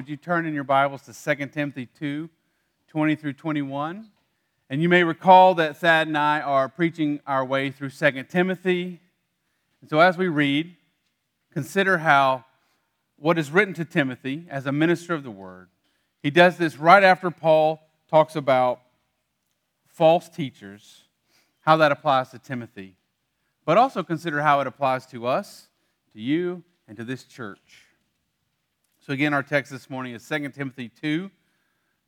would you turn in your Bibles to 2 Timothy 2 20 through 21? And you may recall that Thad and I are preaching our way through 2 Timothy. And so as we read, consider how what is written to Timothy as a minister of the word. He does this right after Paul talks about false teachers, how that applies to Timothy, but also consider how it applies to us, to you, and to this church. So, again, our text this morning is 2 Timothy 2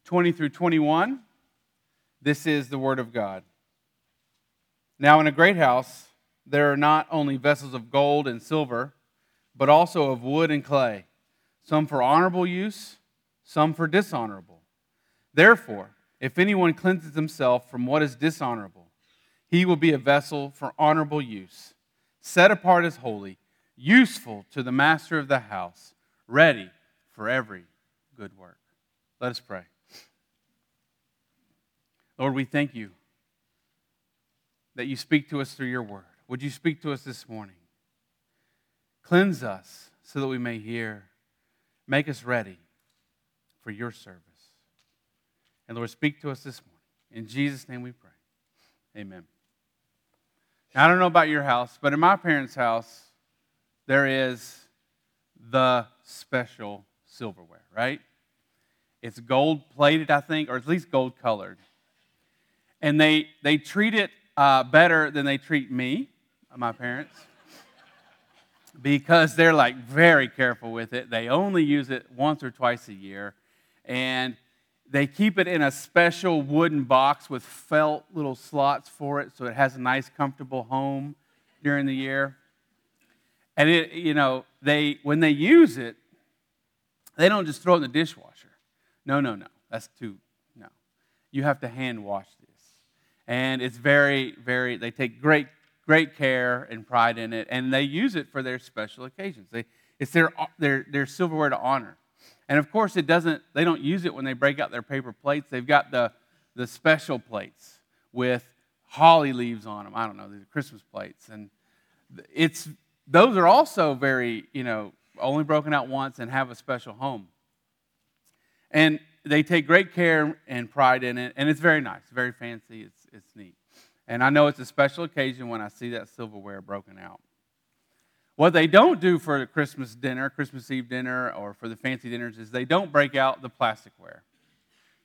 20 through 21. This is the Word of God. Now, in a great house, there are not only vessels of gold and silver, but also of wood and clay, some for honorable use, some for dishonorable. Therefore, if anyone cleanses himself from what is dishonorable, he will be a vessel for honorable use, set apart as holy, useful to the master of the house, ready for every good work. Let us pray. Lord, we thank you that you speak to us through your word. Would you speak to us this morning? Cleanse us so that we may hear. Make us ready for your service. And Lord, speak to us this morning. In Jesus' name we pray. Amen. Now, I don't know about your house, but in my parents' house, there is the special silverware, right? It's gold plated, I think, or at least gold colored. And they, they treat it uh, better than they treat me, my parents because they're like very careful with it. They only use it once or twice a year. And they keep it in a special wooden box with felt little slots for it so it has a nice, comfortable home during the year. And it, you know, they when they use it, they don't just throw it in the dishwasher. No, no, no. That's too no. You have to hand wash this. And it's very, very, they take great great care and pride in it, and they use it for their special occasions. They, it's their, their, their silverware to honor. And of course, it doesn't, they don't use it when they break out their paper plates. They've got the, the special plates with holly leaves on them. I don't know, these are Christmas plates. And it's, those are also very, you know, only broken out once and have a special home. And they take great care and pride in it, and it's very nice, very fancy, it's, it's neat. And I know it's a special occasion when I see that silverware broken out. What they don't do for the Christmas dinner, Christmas Eve dinner, or for the fancy dinners is they don't break out the plasticware,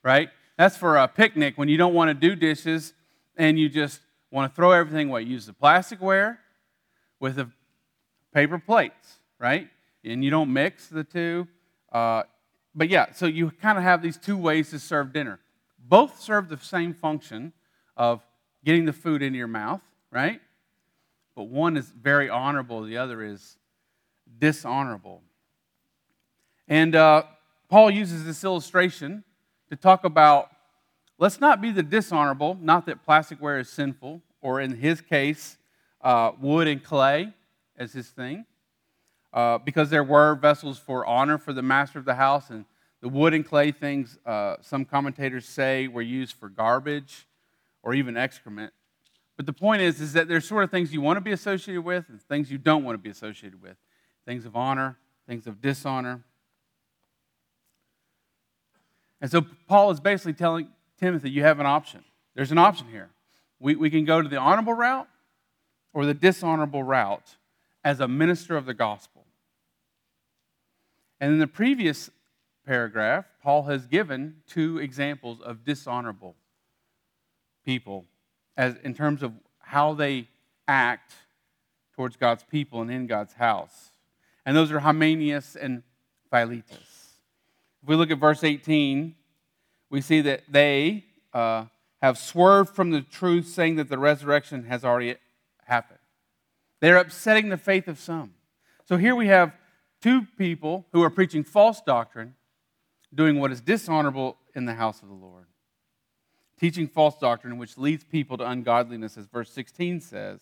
right? That's for a picnic when you don't want to do dishes and you just want to throw everything away. Use the plasticware with the paper plates, right? And you don't mix the two. Uh, but yeah, so you kind of have these two ways to serve dinner. Both serve the same function of getting the food into your mouth, right? But one is very honorable, the other is dishonorable. And uh, Paul uses this illustration to talk about let's not be the dishonorable, not that plasticware is sinful, or in his case, uh, wood and clay as his thing, uh, because there were vessels for honor for the master of the house, and the wood and clay things, uh, some commentators say, were used for garbage or even excrement. But the point is, is that there's sort of things you want to be associated with and things you don't want to be associated with. Things of honor, things of dishonor. And so Paul is basically telling Timothy, you have an option. There's an option here. We, we can go to the honorable route or the dishonorable route as a minister of the gospel. And in the previous paragraph, Paul has given two examples of dishonorable people as in terms of how they act towards God's people and in God's house. And those are Hymenaeus and Philetus. If we look at verse 18, we see that they uh, have swerved from the truth, saying that the resurrection has already happened. They're upsetting the faith of some. So here we have two people who are preaching false doctrine, doing what is dishonorable in the house of the Lord teaching false doctrine, which leads people to ungodliness, as verse 16 says,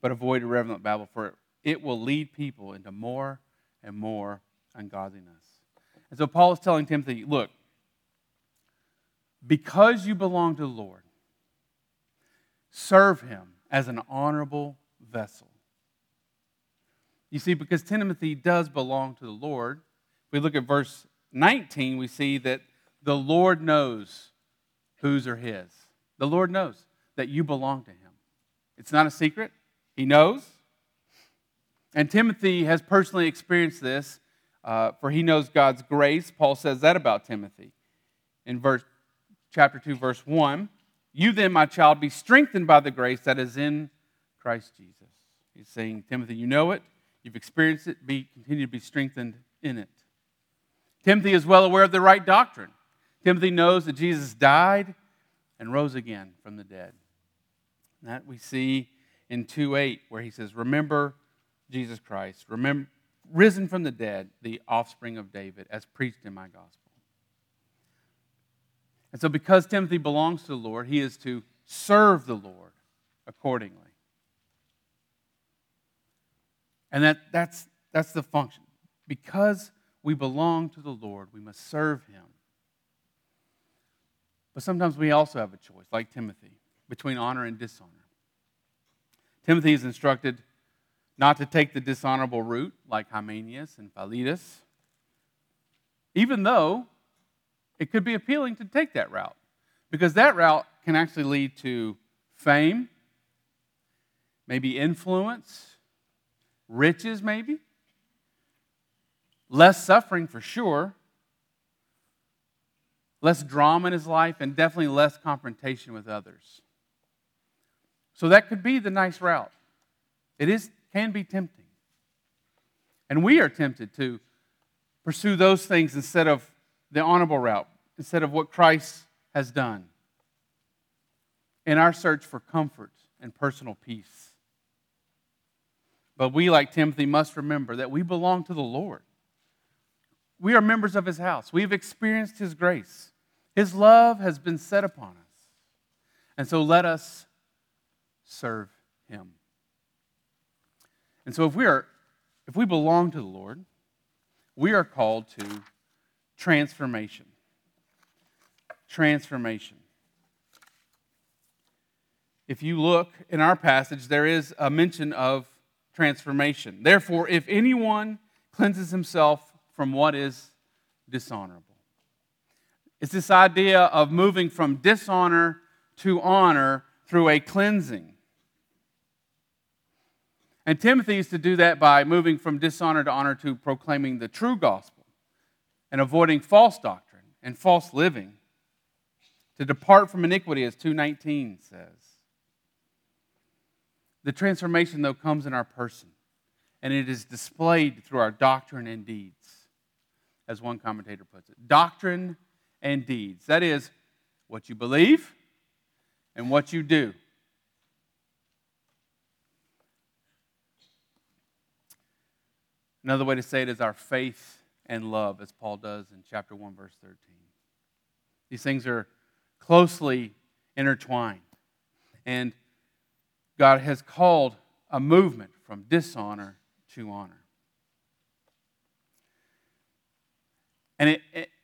but avoid irreverent babble, for it will lead people into more and more ungodliness. And so Paul is telling Timothy, look, because you belong to the Lord, serve him as an honorable vessel. You see, because Timothy does belong to the Lord, if we look at verse 19, we see that the Lord knows whose are his. The Lord knows that you belong to him. It's not a secret, he knows. And Timothy has personally experienced this, uh, for he knows God's grace. Paul says that about Timothy in verse, chapter 2, verse 1. You then, my child, be strengthened by the grace that is in Christ Jesus. He's saying, Timothy, you know it, you've experienced it, be, continue to be strengthened in it. Timothy is well aware of the right doctrine. Timothy knows that Jesus died and rose again from the dead. That we see in 2:8 where he says, "Remember Jesus Christ, remember risen from the dead, the offspring of David, as preached in my gospel." And so because Timothy belongs to the Lord, he is to serve the Lord accordingly. And that, that's, that's the function. Because we belong to the Lord, we must serve him. But sometimes we also have a choice, like Timothy, between honor and dishonor. Timothy is instructed not to take the dishonorable route, like Hymenaeus and Philetus, even though it could be appealing to take that route, because that route can actually lead to fame, maybe influence, riches, maybe, less suffering for sure, less drama in his life, and definitely less confrontation with others. So that could be the nice route. It is, can be tempting. And we are tempted to pursue those things instead of the honorable route, instead of what Christ has done in our search for comfort and personal peace. But we, like Timothy, must remember that we belong to the Lord. We are members of his house. We've experienced his grace. His love has been set upon us. And so let us serve him. And so if we are if we belong to the Lord, we are called to transformation. Transformation. If you look in our passage, there is a mention of transformation. Therefore, if anyone cleanses himself from what is dishonorable, it's this idea of moving from dishonor to honor through a cleansing. And Timothy is to do that by moving from dishonor to honor to proclaiming the true gospel and avoiding false doctrine and false living. To depart from iniquity, as 219 says. The transformation, though, comes in our person, and it is displayed through our doctrine and deeds, as one commentator puts it. Doctrine and deeds. That is, what you believe and what you do. Another way to say it is our faith and love, as Paul does in chapter 1, verse 13. These things are closely intertwined. And God has called a movement from dishonor to honor. And it,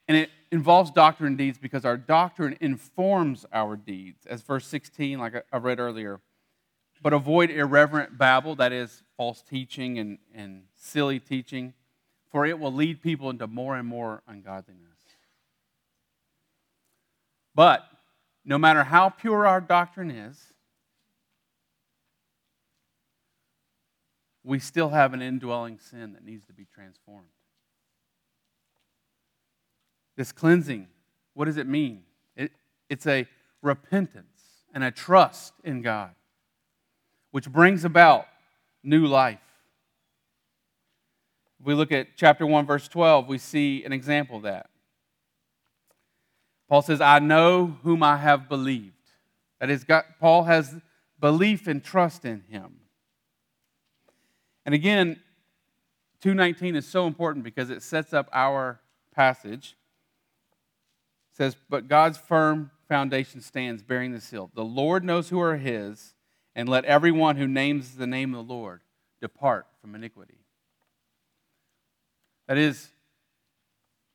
and it involves doctrine and deeds because our doctrine informs our deeds. As verse 16, like I read earlier, but avoid irreverent babble, that is, false teaching and, and silly teaching, for it will lead people into more and more ungodliness. But no matter how pure our doctrine is, we still have an indwelling sin that needs to be transformed. This cleansing, what does it mean? It, it's a repentance and a trust in God, which brings about new life. If we look at chapter 1, verse 12, we see an example of that. Paul says, I know whom I have believed. That is, God, Paul has belief and trust in him. And again, 219 is so important because it sets up our passage It says, But God's firm foundation stands bearing the seal. The Lord knows who are his, and let everyone who names the name of the Lord depart from iniquity. That is,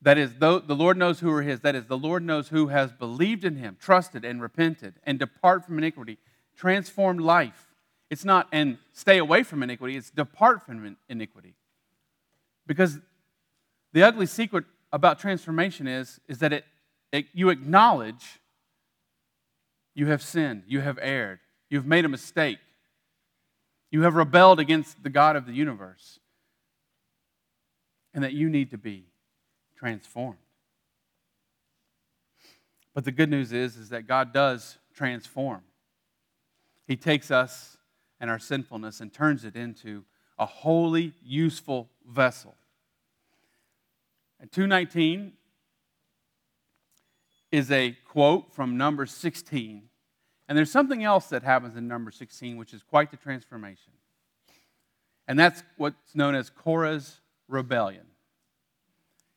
that is, the Lord knows who are his. That is, the Lord knows who has believed in him, trusted, and repented, and depart from iniquity. Transformed life. It's not and stay away from iniquity, it's depart from iniquity. Because the ugly secret about transformation is, is that it, it, you acknowledge you have sinned, you have erred, you've made a mistake, you have rebelled against the God of the universe, and that you need to be transformed. But the good news is, is that God does transform. He takes us and our sinfulness and turns it into a holy, useful vessel. And 219 is a quote from number 16. And there's something else that happens in number 16, which is quite the transformation. And that's what's known as Korah's rebellion.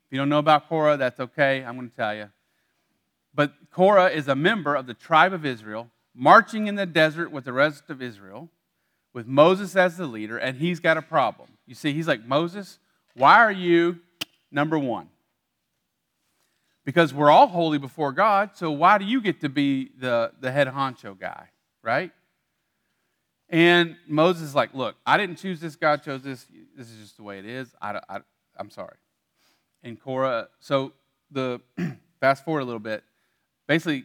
If you don't know about Korah, that's okay. I'm going to tell you. But Korah is a member of the tribe of Israel, marching in the desert with the rest of Israel, with Moses as the leader, and he's got a problem. You see, he's like, Moses, why are you number one? Because we're all holy before God, so why do you get to be the, the head honcho guy, right? And Moses is like, Look, I didn't choose this, God chose this. This is just the way it is. I, I, I'm sorry. And Korah, so the fast forward a little bit basically,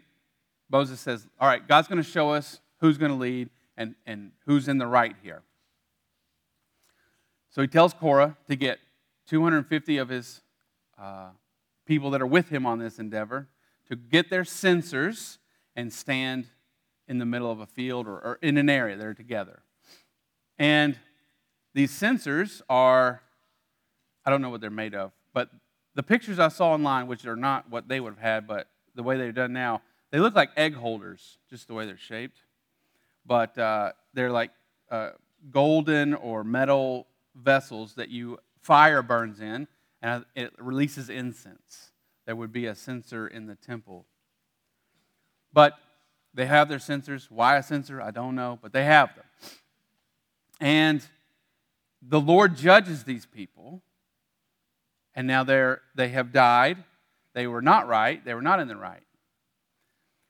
Moses says, All right, God's going to show us who's going to lead and, and who's in the right here. So he tells Korah to get 250 of his uh, people that are with him on this endeavor to get their censers and stand in the middle of a field or, or in an area. They're together. And these censers are, I don't know what they're made of, but the pictures I saw online, which are not what they would have had, but the way they're done now, they look like egg holders, just the way they're shaped. But uh, they're like uh, golden or metal vessels that you fire burns in, and it releases incense. There would be a censer in the temple. But they have their censers. Why a censer? I don't know, but they have them. And the Lord judges these people, and now they're, they have died, they were not right, they were not in the right.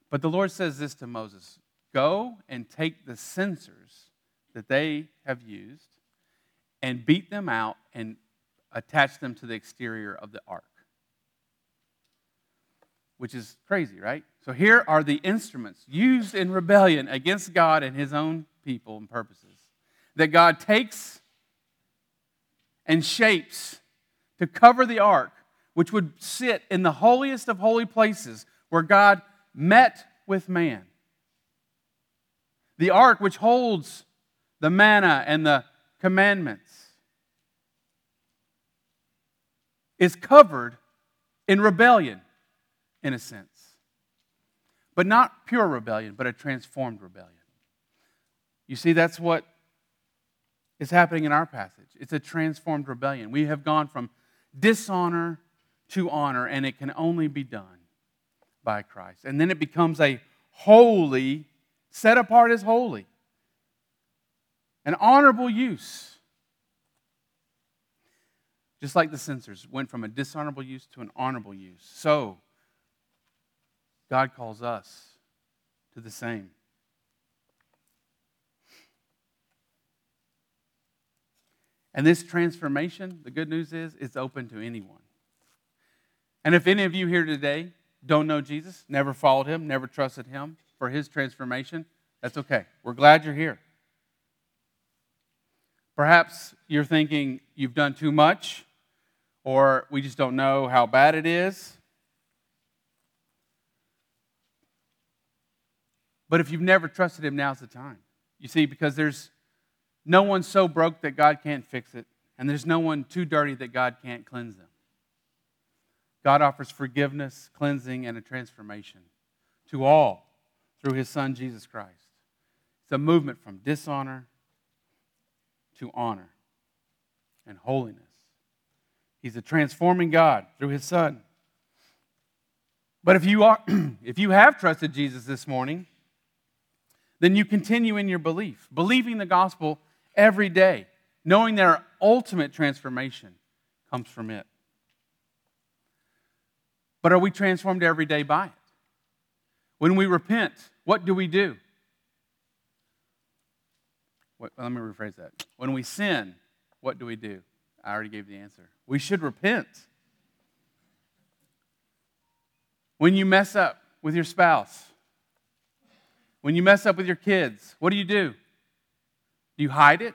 But the Lord says this to Moses Go and take the censers that they have used and beat them out and attach them to the exterior of the ark. Which is crazy, right? So here are the instruments used in rebellion against God and his own people and purposes that God takes and shapes to cover the ark which would sit in the holiest of holy places where God met with man. The ark, which holds the manna and the commandments, is covered in rebellion, in a sense. But not pure rebellion, but a transformed rebellion. You see, that's what is happening in our passage. It's a transformed rebellion. We have gone from dishonor to honor, and it can only be done by Christ. And then it becomes a holy, set apart as holy, an honorable use. Just like the censers went from a dishonorable use to an honorable use. So, God calls us to the same. And this transformation, the good news is, it's open to anyone. And if any of you here today don't know Jesus, never followed him, never trusted him for his transformation, that's okay. We're glad you're here. Perhaps you're thinking you've done too much, or we just don't know how bad it is. But if you've never trusted him, now's the time. You see, because there's no one so broke that God can't fix it, and there's no one too dirty that God can't cleanse them. God offers forgiveness, cleansing, and a transformation to all through his son, Jesus Christ. It's a movement from dishonor to honor and holiness. He's a transforming God through his son. But if you, are, if you have trusted Jesus this morning, then you continue in your belief, believing the gospel every day, knowing that our ultimate transformation comes from it. But are we transformed every day by it? When we repent, what do we do? let me rephrase that. When we sin, what do we do? I already gave the answer. We should repent. When you mess up with your spouse, when you mess up with your kids, what do you do? Do you hide it?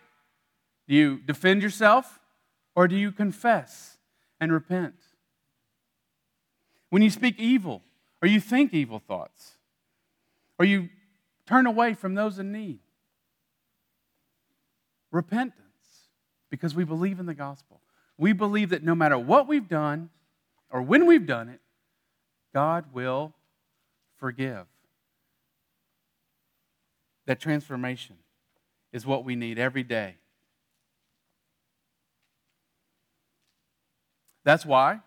Do you defend yourself? Or do you confess and repent? When you speak evil, or you think evil thoughts, or you turn away from those in need, repentance, because we believe in the gospel. We believe that no matter what we've done or when we've done it, God will forgive. That transformation is what we need every day. That's why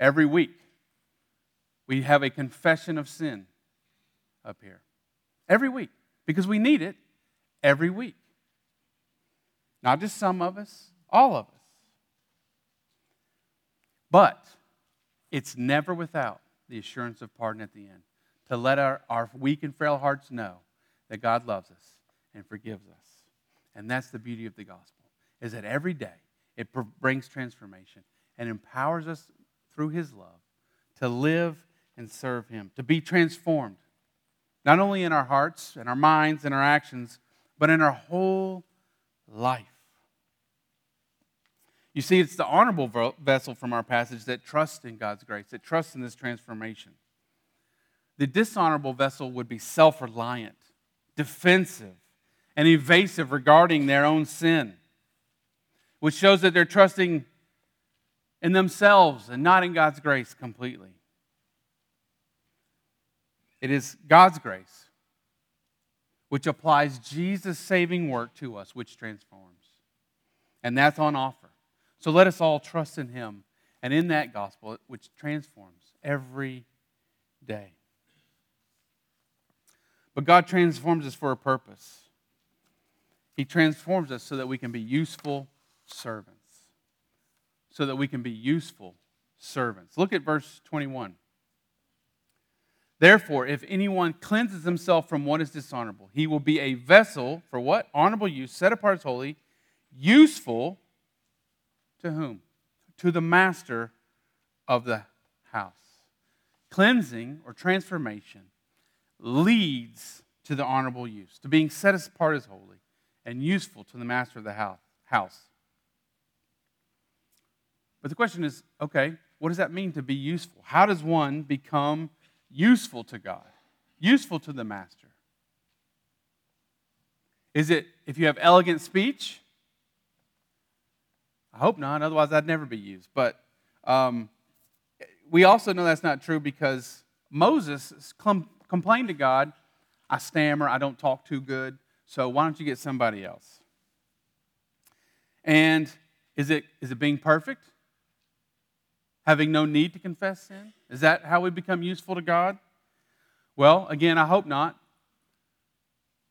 every week we have a confession of sin up here. Every week. Because we need it every week. Not just some of us, all of us. But it's never without the assurance of pardon at the end to let our, our weak and frail hearts know that God loves us and forgives us. And that's the beauty of the gospel, is that every day it brings transformation and empowers us through his love to live and serve him, to be transformed, not only in our hearts and our minds and our actions, but in our whole life. You see, it's the honorable vessel from our passage that trusts in God's grace, that trusts in this transformation. The dishonorable vessel would be self reliant, defensive, and evasive regarding their own sin, which shows that they're trusting in themselves and not in God's grace completely. It is God's grace which applies Jesus' saving work to us, which transforms. And that's on offer. So let us all trust in Him and in that gospel, which transforms every day. But God transforms us for a purpose. He transforms us so that we can be useful servants. So that we can be useful servants. Look at verse 21. Therefore, if anyone cleanses himself from what is dishonorable, he will be a vessel for what? Honorable use, set apart as holy, useful to whom? To the master of the house. Cleansing or transformation leads to the honorable use, to being set apart as holy and useful to the master of the house. But the question is okay, what does that mean to be useful? How does one become useful to God, useful to the master? Is it if you have elegant speech? I hope not, otherwise, I'd never be used. But um, we also know that's not true because Moses com- complained to God, I stammer, I don't talk too good, so why don't you get somebody else? And is it, is it being perfect? Having no need to confess sin? Is that how we become useful to God? Well, again, I hope not.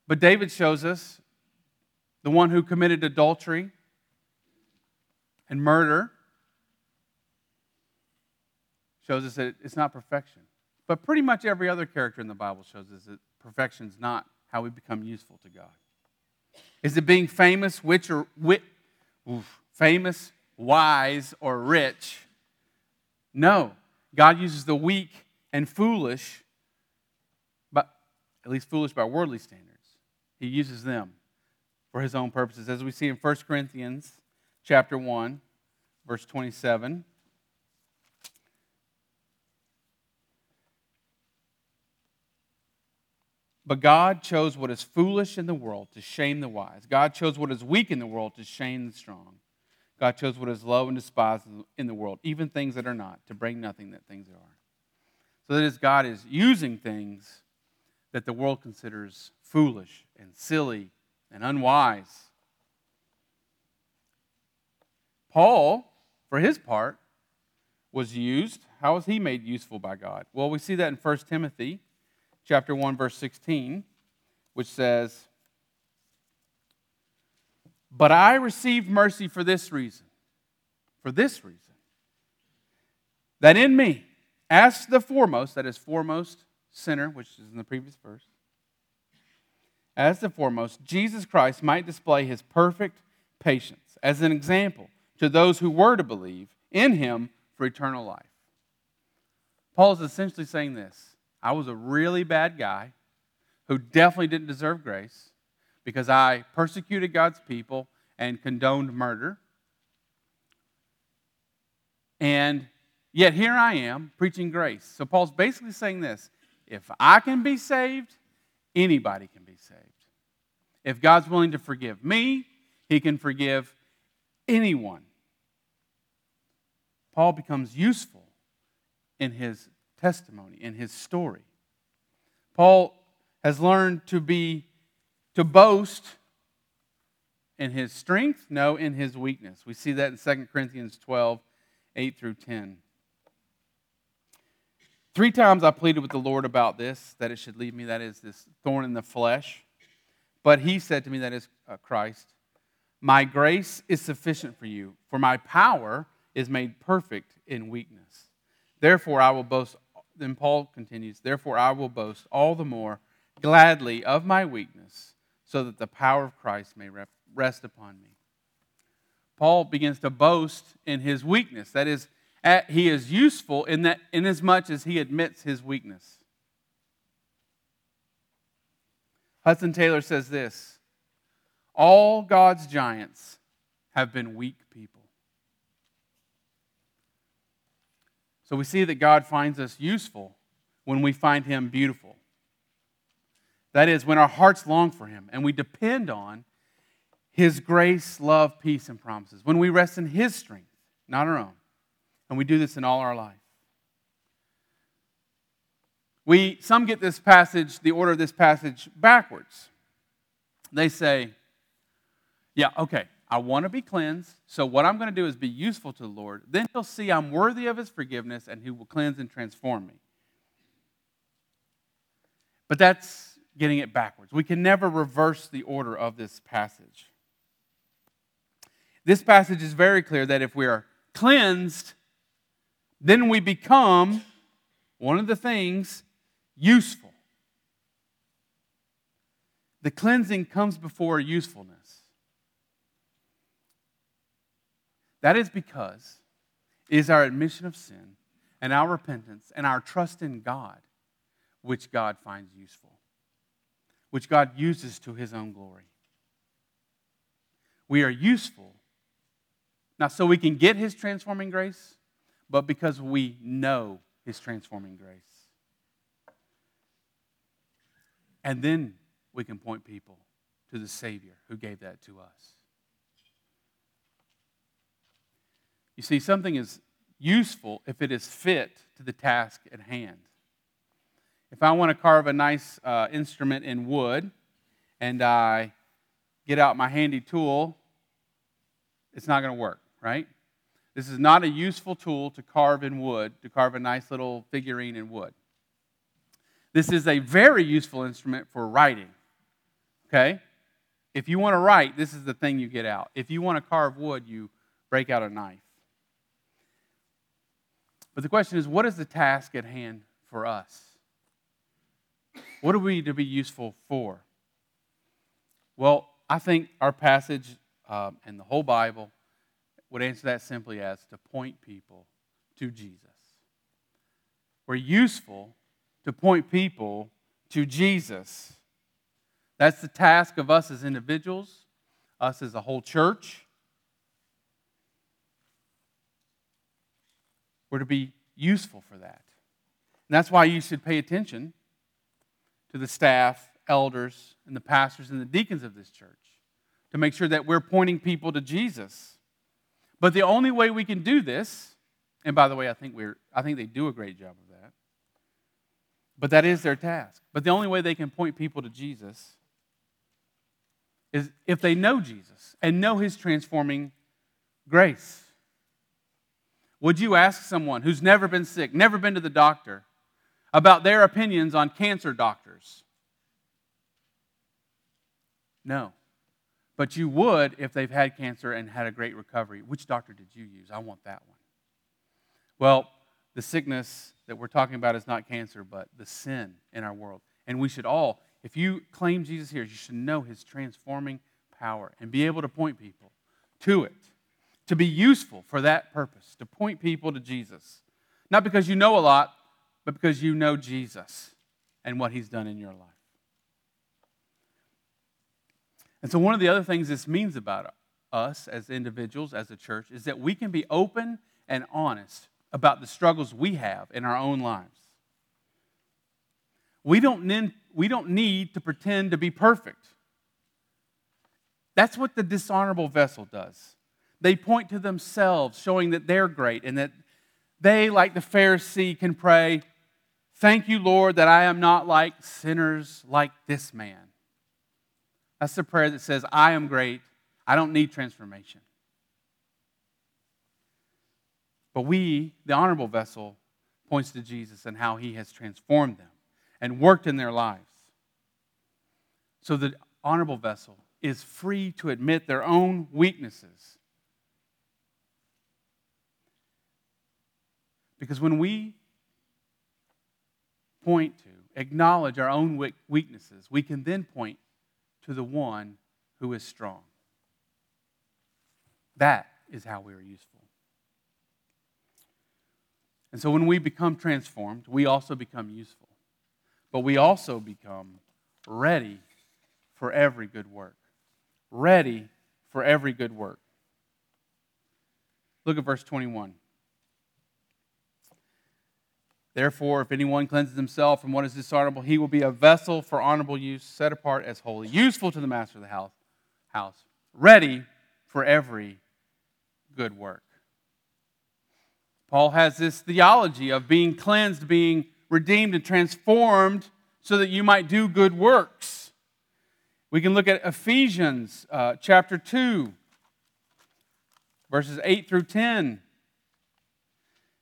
But David shows us the one who committed adultery and murder shows us that it's not perfection. But pretty much every other character in the Bible shows us that perfection is not how we become useful to God. Is it being famous, which or wit, famous, wise, or rich? No. God uses the weak and foolish, but at least foolish by worldly standards. He uses them for his own purposes. As we see in 1 Corinthians chapter 1, verse 27. But God chose what is foolish in the world to shame the wise. God chose what is weak in the world to shame the strong. God chose what is low and despised in the world, even things that are not, to bring nothing that things are. So that is God is using things that the world considers foolish and silly and unwise Paul, for his part, was used. How was he made useful by God? Well, we see that in 1 Timothy chapter 1 verse 16, which says, "But I received mercy for this reason, for this reason, that in me, as the foremost, that is foremost sinner, which is in the previous verse, as the foremost, Jesus Christ might display his perfect patience as an example to those who were to believe in him for eternal life. Paul is essentially saying this I was a really bad guy who definitely didn't deserve grace because I persecuted God's people and condoned murder. And yet here I am preaching grace. So Paul's basically saying this if I can be saved, anybody can be saved. If God's willing to forgive me, he can forgive anyone. Paul becomes useful in his testimony, in his story. Paul has learned to be to boast in his strength, no, in his weakness. We see that in 2 Corinthians 12, 8 through 10. Three times I pleaded with the Lord about this, that it should leave me, that is, this thorn in the flesh. But he said to me, that is uh, Christ, My grace is sufficient for you, for my power is made perfect in weakness. Therefore, I will boast, then Paul continues, Therefore, I will boast all the more gladly of my weakness, so that the power of Christ may rest upon me. Paul begins to boast in his weakness. That is, he is useful in that inasmuch as he admits his weakness. Hudson Taylor says this All God's giants have been weak people. So we see that God finds us useful when we find him beautiful. That is, when our hearts long for him and we depend on his grace, love, peace, and promises. When we rest in his strength, not our own. And we do this in all our life. We, some get this passage, the order of this passage, backwards. They say, yeah, okay, I want to be cleansed, so what I'm going to do is be useful to the Lord. Then he'll see I'm worthy of his forgiveness and he will cleanse and transform me. But that's getting it backwards. We can never reverse the order of this passage. This passage is very clear that if we are cleansed, then we become one of the things useful. The cleansing comes before usefulness. That is because it is our admission of sin and our repentance and our trust in God which God finds useful, which God uses to his own glory. We are useful, not so we can get his transforming grace, but because we know his transforming grace. And then we can point people to the Savior who gave that to us. You see, something is useful if it is fit to the task at hand. If I want to carve a nice uh, instrument in wood and I get out my handy tool, it's not going to work, right? This is not a useful tool to carve in wood, to carve a nice little figurine in wood. This is a very useful instrument for writing. Okay? If you want to write, this is the thing you get out. If you want to carve wood, you break out a knife. But the question is what is the task at hand for us? What are we to be useful for? Well, I think our passage um, and the whole Bible would answer that simply as to point people to Jesus. We're useful to point people to Jesus. That's the task of us as individuals, us as a whole church. We're to be useful for that. And that's why you should pay attention to the staff, elders, and the pastors and the deacons of this church to make sure that we're pointing people to Jesus. But the only way we can do this, and by the way, I think, we're, I think they do a great job of that. but that is their task. But the only way they can point people to Jesus is if they know Jesus and know his transforming grace. Would you ask someone who's never been sick, never been to the doctor, about their opinions on cancer doctors? No. But you would if they've had cancer and had a great recovery. Which doctor did you use? I want that one. Well, the sickness that we're talking about is not cancer, but the sin in our world. And we should all, if you claim Jesus here, you should know his transforming power and be able to point people to it, to be useful for that purpose, to point people to Jesus. Not because you know a lot, but because you know Jesus and what he's done in your life. And so, one of the other things this means about us as individuals, as a church, is that we can be open and honest about the struggles we have in our own lives. We don't, need, we don't need to pretend to be perfect. That's what the dishonorable vessel does. They point to themselves, showing that they're great and that they, like the Pharisee, can pray, Thank you, Lord, that I am not like sinners like this man. That's the prayer that says, I am great. I don't need transformation. But we, the honorable vessel, points to Jesus and how he has transformed them and worked in their lives. So the honorable vessel is free to admit their own weaknesses. Because when we point to, acknowledge our own weaknesses, we can then point to the one who is strong. That is how we are useful. And so when we become transformed, we also become useful. But we also become ready for every good work. Ready for every good work. Look at verse 21. Therefore, if anyone cleanses himself from what is dishonorable, he will be a vessel for honorable use, set apart as holy, useful to the master of the house, house ready for every good work. Paul has this theology of being cleansed, being redeemed, and transformed so that you might do good works. We can look at Ephesians uh, chapter 2, verses 8 through 10.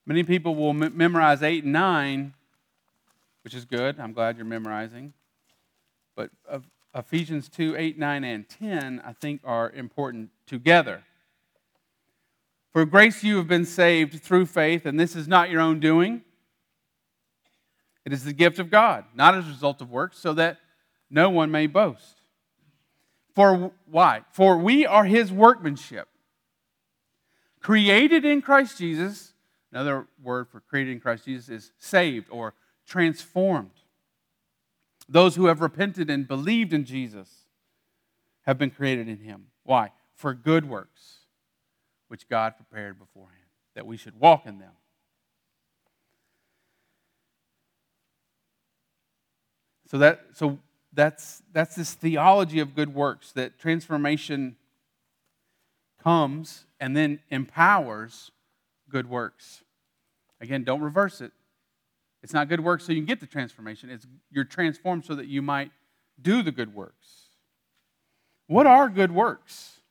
Many people will memorize 8 and 9, which is good. I'm glad you're memorizing. But Ephesians 2, 8, 9, and 10, I think, are important together. For grace you have been saved through faith, and this is not your own doing. It is the gift of God, not as a result of works, so that no one may boast. For why? For we are his workmanship, created in Christ Jesus Another word for created in Christ Jesus is saved or transformed. Those who have repented and believed in Jesus have been created in him. Why? For good works, which God prepared beforehand, that we should walk in them. So that so that's that's this theology of good works that transformation comes and then empowers good works. Again, don't reverse it. It's not good works so you can get the transformation. It's you're transformed so that you might do the good works. What are good works?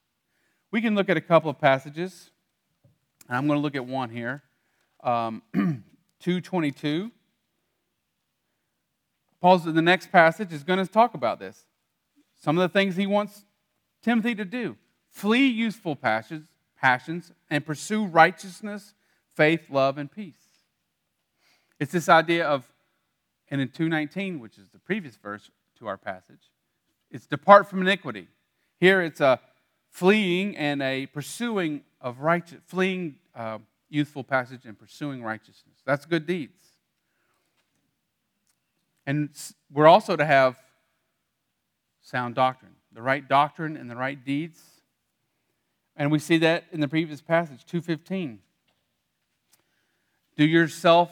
We can look at a couple of passages. And I'm going to look at one here. Um, 222. Paul's in the next passage is going to talk about this. Some of the things he wants Timothy to do. Flee youthful passions, passions and pursue righteousness, faith, love, and peace. It's this idea of, and in 219, which is the previous verse to our passage, it's depart from iniquity. Here it's a fleeing and a pursuing of righteous, fleeing uh, youthful passage and pursuing righteousness. That's good deeds. And we're also to have sound doctrine, the right doctrine and the right deeds. And we see that in the previous passage, 215. Do yourself,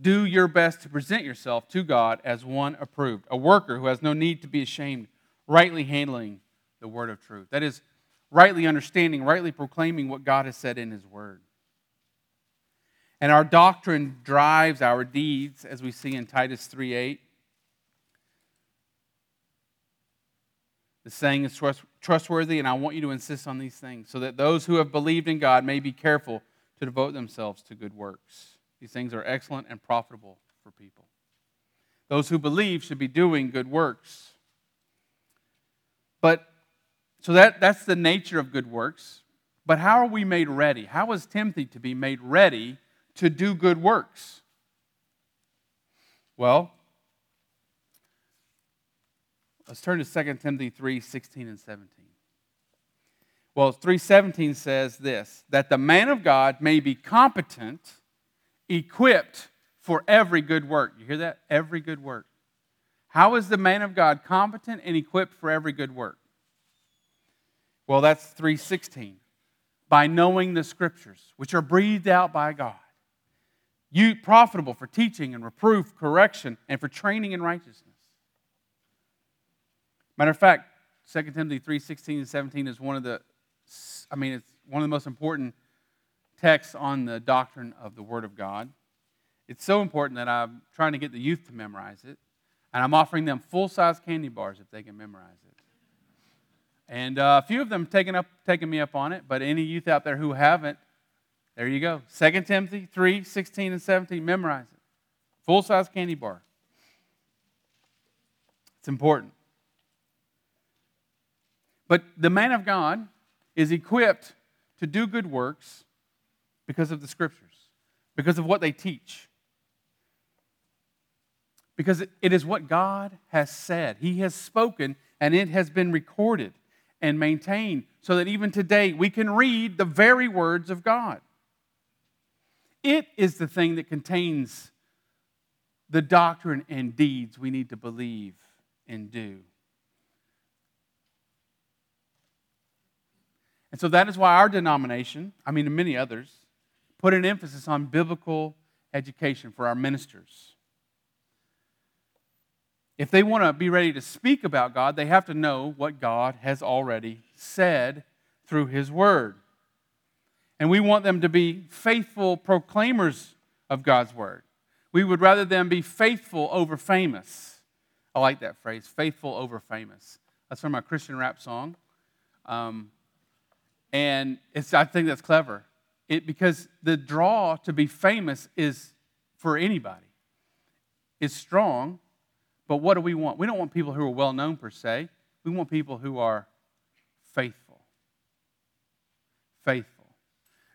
do your best to present yourself to God as one approved, a worker who has no need to be ashamed, rightly handling the word of truth. That is, rightly understanding, rightly proclaiming what God has said in His word. And our doctrine drives our deeds, as we see in Titus 3 8. The saying is trustworthy, and I want you to insist on these things so that those who have believed in God may be careful to devote themselves to good works. These things are excellent and profitable for people. Those who believe should be doing good works. But, so that, that's the nature of good works. But how are we made ready? How is Timothy to be made ready to do good works? Well, let's turn to 2 Timothy 3 16 and 17. Well, 317 says this that the man of God may be competent, equipped for every good work. You hear that? Every good work. How is the man of God competent and equipped for every good work? Well, that's 316. By knowing the scriptures, which are breathed out by God. You profitable for teaching and reproof, correction, and for training in righteousness. Matter of fact, 2 Timothy 3 16 and 17 is one of the, I mean, it's one of the most important texts on the doctrine of the Word of God. It's so important that I'm trying to get the youth to memorize it. And I'm offering them full size candy bars if they can memorize it. And uh, a few of them taken up, taken me up on it, but any youth out there who haven't, there you go. 2 Timothy 3 16 and 17, memorize it. Full size candy bar. It's important. But the man of God is equipped to do good works because of the scriptures, because of what they teach. Because it is what God has said. He has spoken, and it has been recorded and maintained so that even today we can read the very words of God. It is the thing that contains the doctrine and deeds we need to believe and do. And so that is why our denomination, I mean, many others, put an emphasis on biblical education for our ministers. If they want to be ready to speak about God, they have to know what God has already said through His Word. And we want them to be faithful proclaimers of God's Word. We would rather them be faithful over famous. I like that phrase, faithful over famous. That's from a Christian rap song. Um, and I think that's clever. It, because the draw to be famous is for anybody. It's strong, but what do we want? We don't want people who are well known per se. We want people who are faithful. Faithful.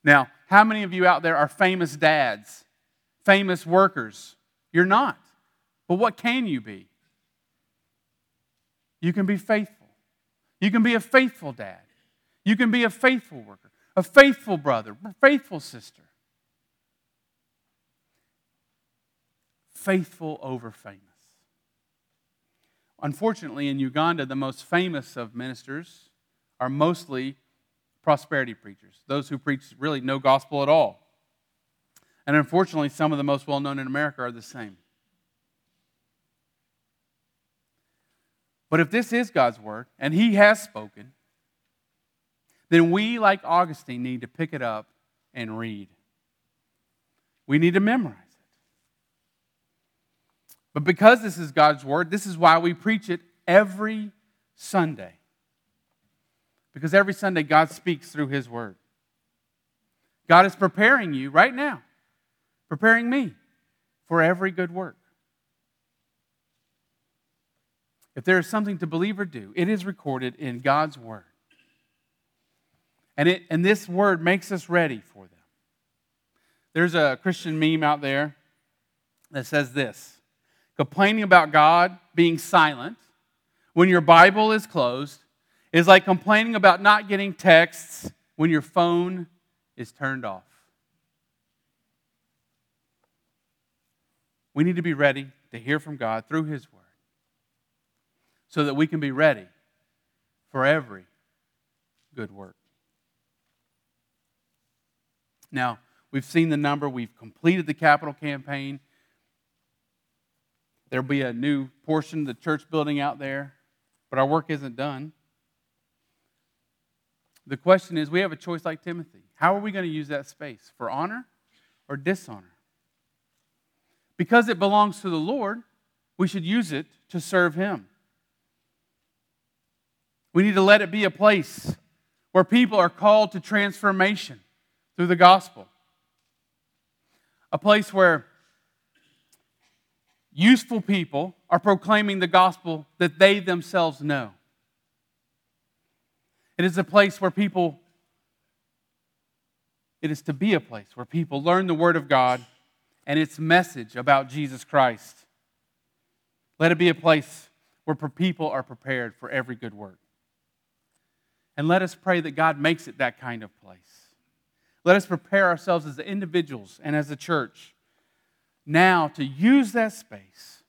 Now, how many of you out there are famous dads, famous workers? You're not. But what can you be? You can be faithful. You can be a faithful dad. You can be a faithful worker, a faithful brother, a faithful sister. Faithful over famous. Unfortunately, in Uganda, the most famous of ministers are mostly prosperity preachers, those who preach really no gospel at all. And unfortunately, some of the most well known in America are the same. But if this is God's word, and He has spoken, then we, like Augustine, need to pick it up and read. We need to memorize it. But because this is God's Word, this is why we preach it every Sunday. Because every Sunday, God speaks through His Word. God is preparing you right now, preparing me for every good work. If there is something to believe or do, it is recorded in God's Word. And, it, and this word makes us ready for them. There's a Christian meme out there that says this complaining about God being silent when your Bible is closed is like complaining about not getting texts when your phone is turned off. We need to be ready to hear from God through His Word so that we can be ready for every good work. Now, we've seen the number, we've completed the capital campaign. There'll be a new portion of the church building out there, but our work isn't done. The question is we have a choice like Timothy. How are we going to use that space? For honor or dishonor? Because it belongs to the Lord, we should use it to serve Him. We need to let it be a place where people are called to transformation through the gospel. A place where useful people are proclaiming the gospel that they themselves know. It is a place where people, it is to be a place where people learn the Word of God and its message about Jesus Christ. Let it be a place where people are prepared for every good work. And let us pray that God makes it that kind of place. Let us prepare ourselves as individuals and as a church now to use that space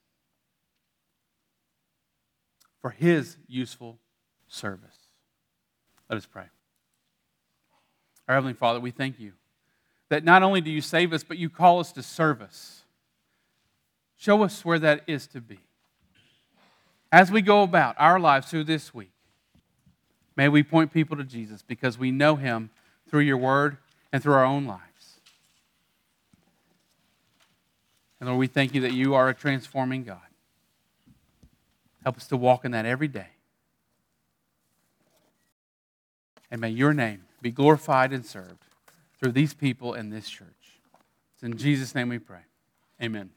for His useful service. Let us pray. Our Heavenly Father, we thank you that not only do you save us, but you call us to service. Show us where that is to be. As we go about our lives through this week, may we point people to Jesus because we know him through your word and through our own lives. And Lord, we thank you that you are a transforming God. Help us to walk in that every day. And may your name be glorified and served through these people in this church. It's in Jesus' name we pray. Amen.